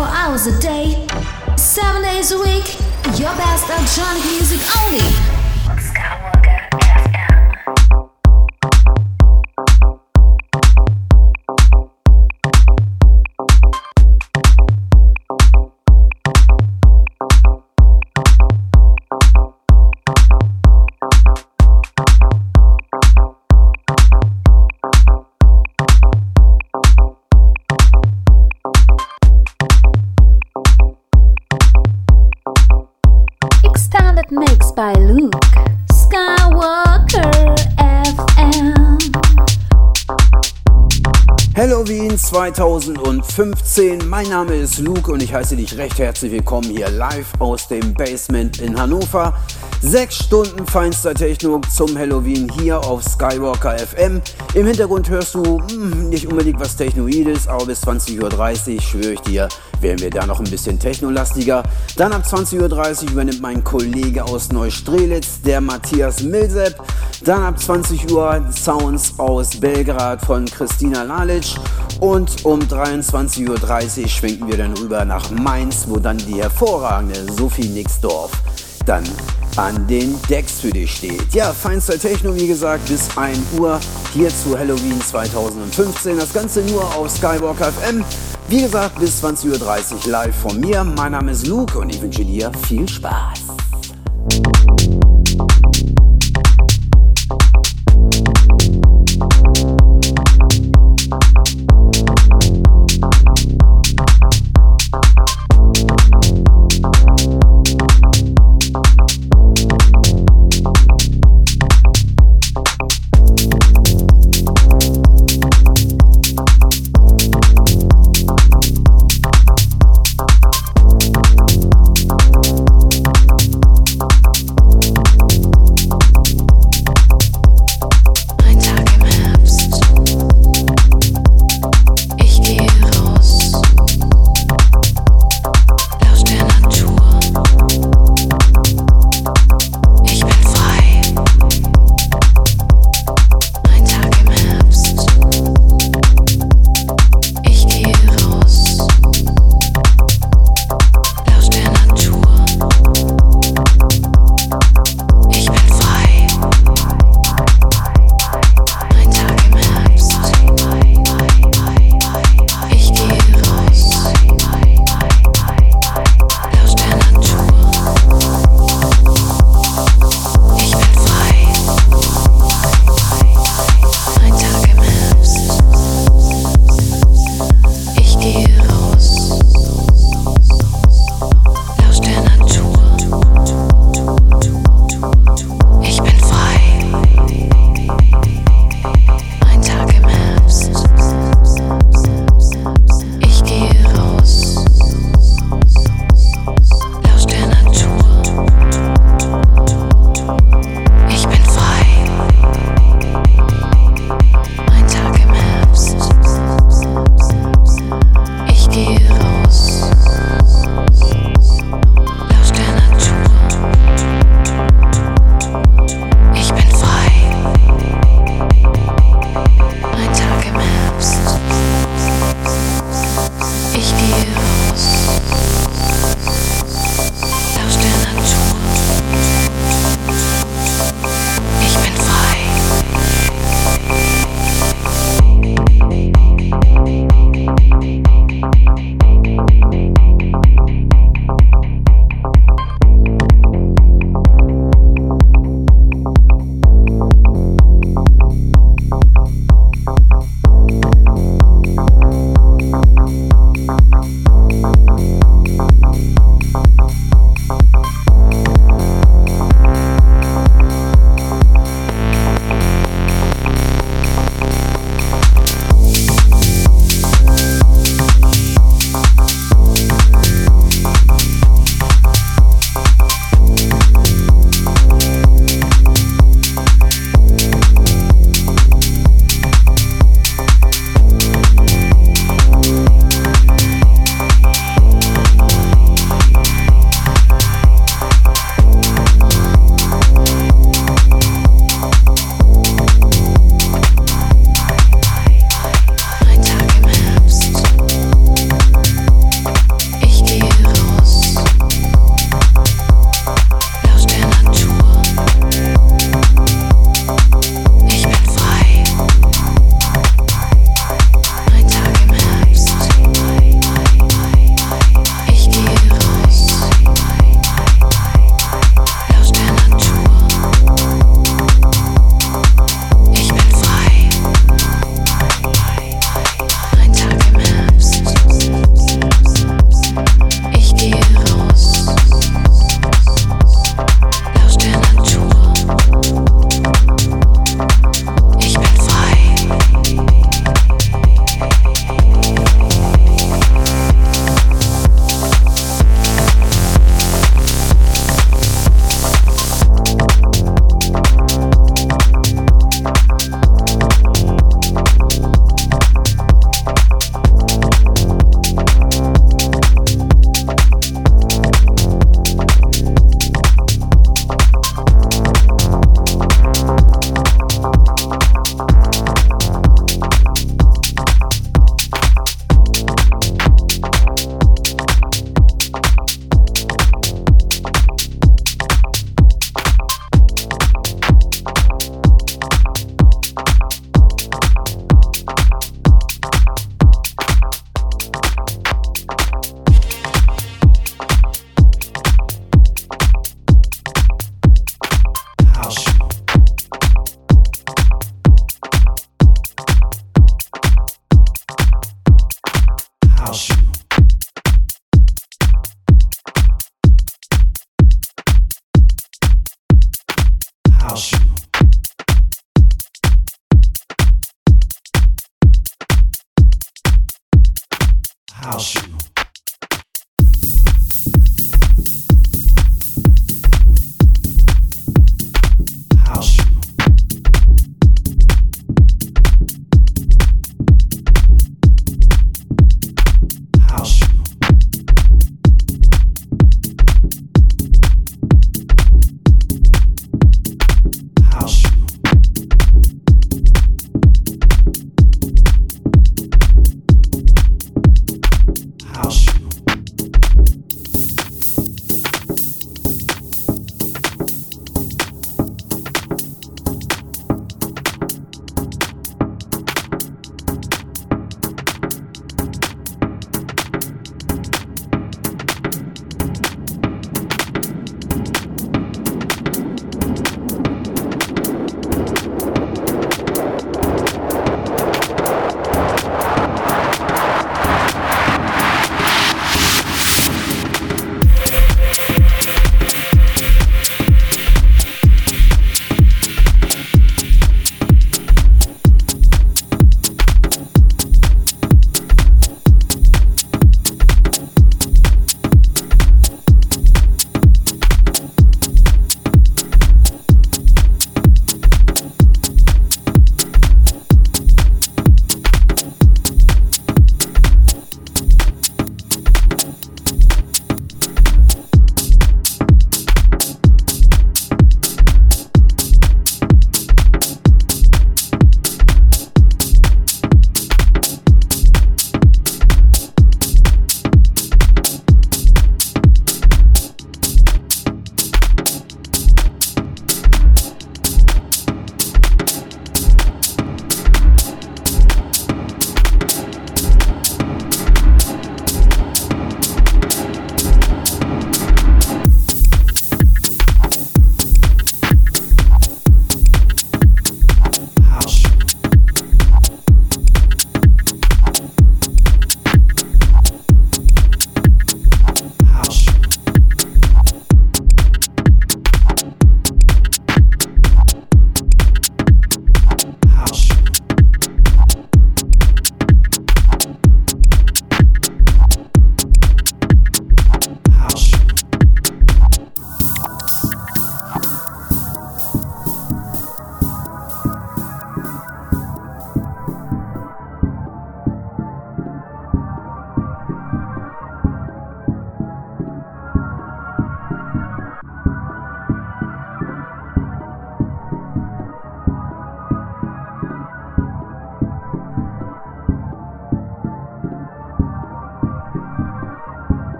24 hours a day, 7 days a week, your best electronic music only. 2015. Mein Name ist Luke und ich heiße dich recht herzlich willkommen hier live aus dem Basement in Hannover. Sechs Stunden feinster Techno zum Halloween hier auf Skywalker FM. Im Hintergrund hörst du mh, hm, nicht unbedingt was Technoides, aber bis 20.30 Uhr schwöre ich dir, werden wir da noch ein bisschen technolastiger. Dann ab 20.30 Uhr übernimmt mein Kollege aus Neustrelitz, der Matthias Milsepp. Dann ab 20 Uhr Sounds aus Belgrad von Christina Lalic. Und um 23.30 Uhr schwenken wir dann rüber nach Mainz, wo dann die hervorragende Sophie Nixdorf dann an den Decks für dich steht. Ja, feinster Techno, wie gesagt, bis 1 Uhr hier zu Halloween 2015. Das Ganze nur auf Skywalker FM. Wie gesagt, bis 20.30 Uhr live von mir. Mein Name ist Luke und ich wünsche dir viel Spaß.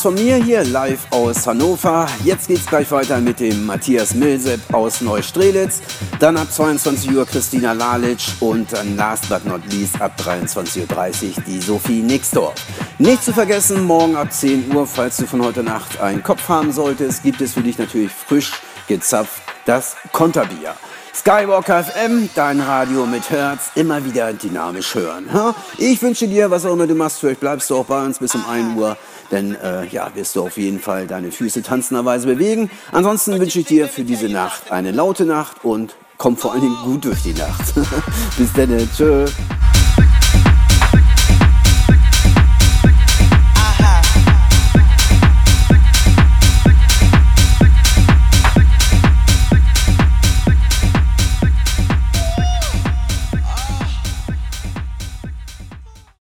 War's von mir hier live aus Hannover. Jetzt geht's gleich weiter mit dem Matthias Milsepp aus Neustrelitz. Dann ab 22 Uhr Christina Lalic und dann last but not least ab 23.30 Uhr die Sophie Nixdorf. Nicht zu vergessen, morgen ab 10 Uhr, falls du von heute Nacht einen Kopf haben solltest, gibt es für dich natürlich frisch gezapft das Konterbier. Skywalker FM, dein Radio mit Herz, immer wieder dynamisch hören. Ich wünsche dir, was auch immer du machst, vielleicht bleibst du auch bei uns bis um 1 Uhr, denn äh, ja, wirst du auf jeden Fall deine Füße tanzenderweise bewegen. Ansonsten wünsche ich dir für diese Nacht eine laute Nacht und komm vor allen Dingen gut durch die Nacht. bis dann, tschö.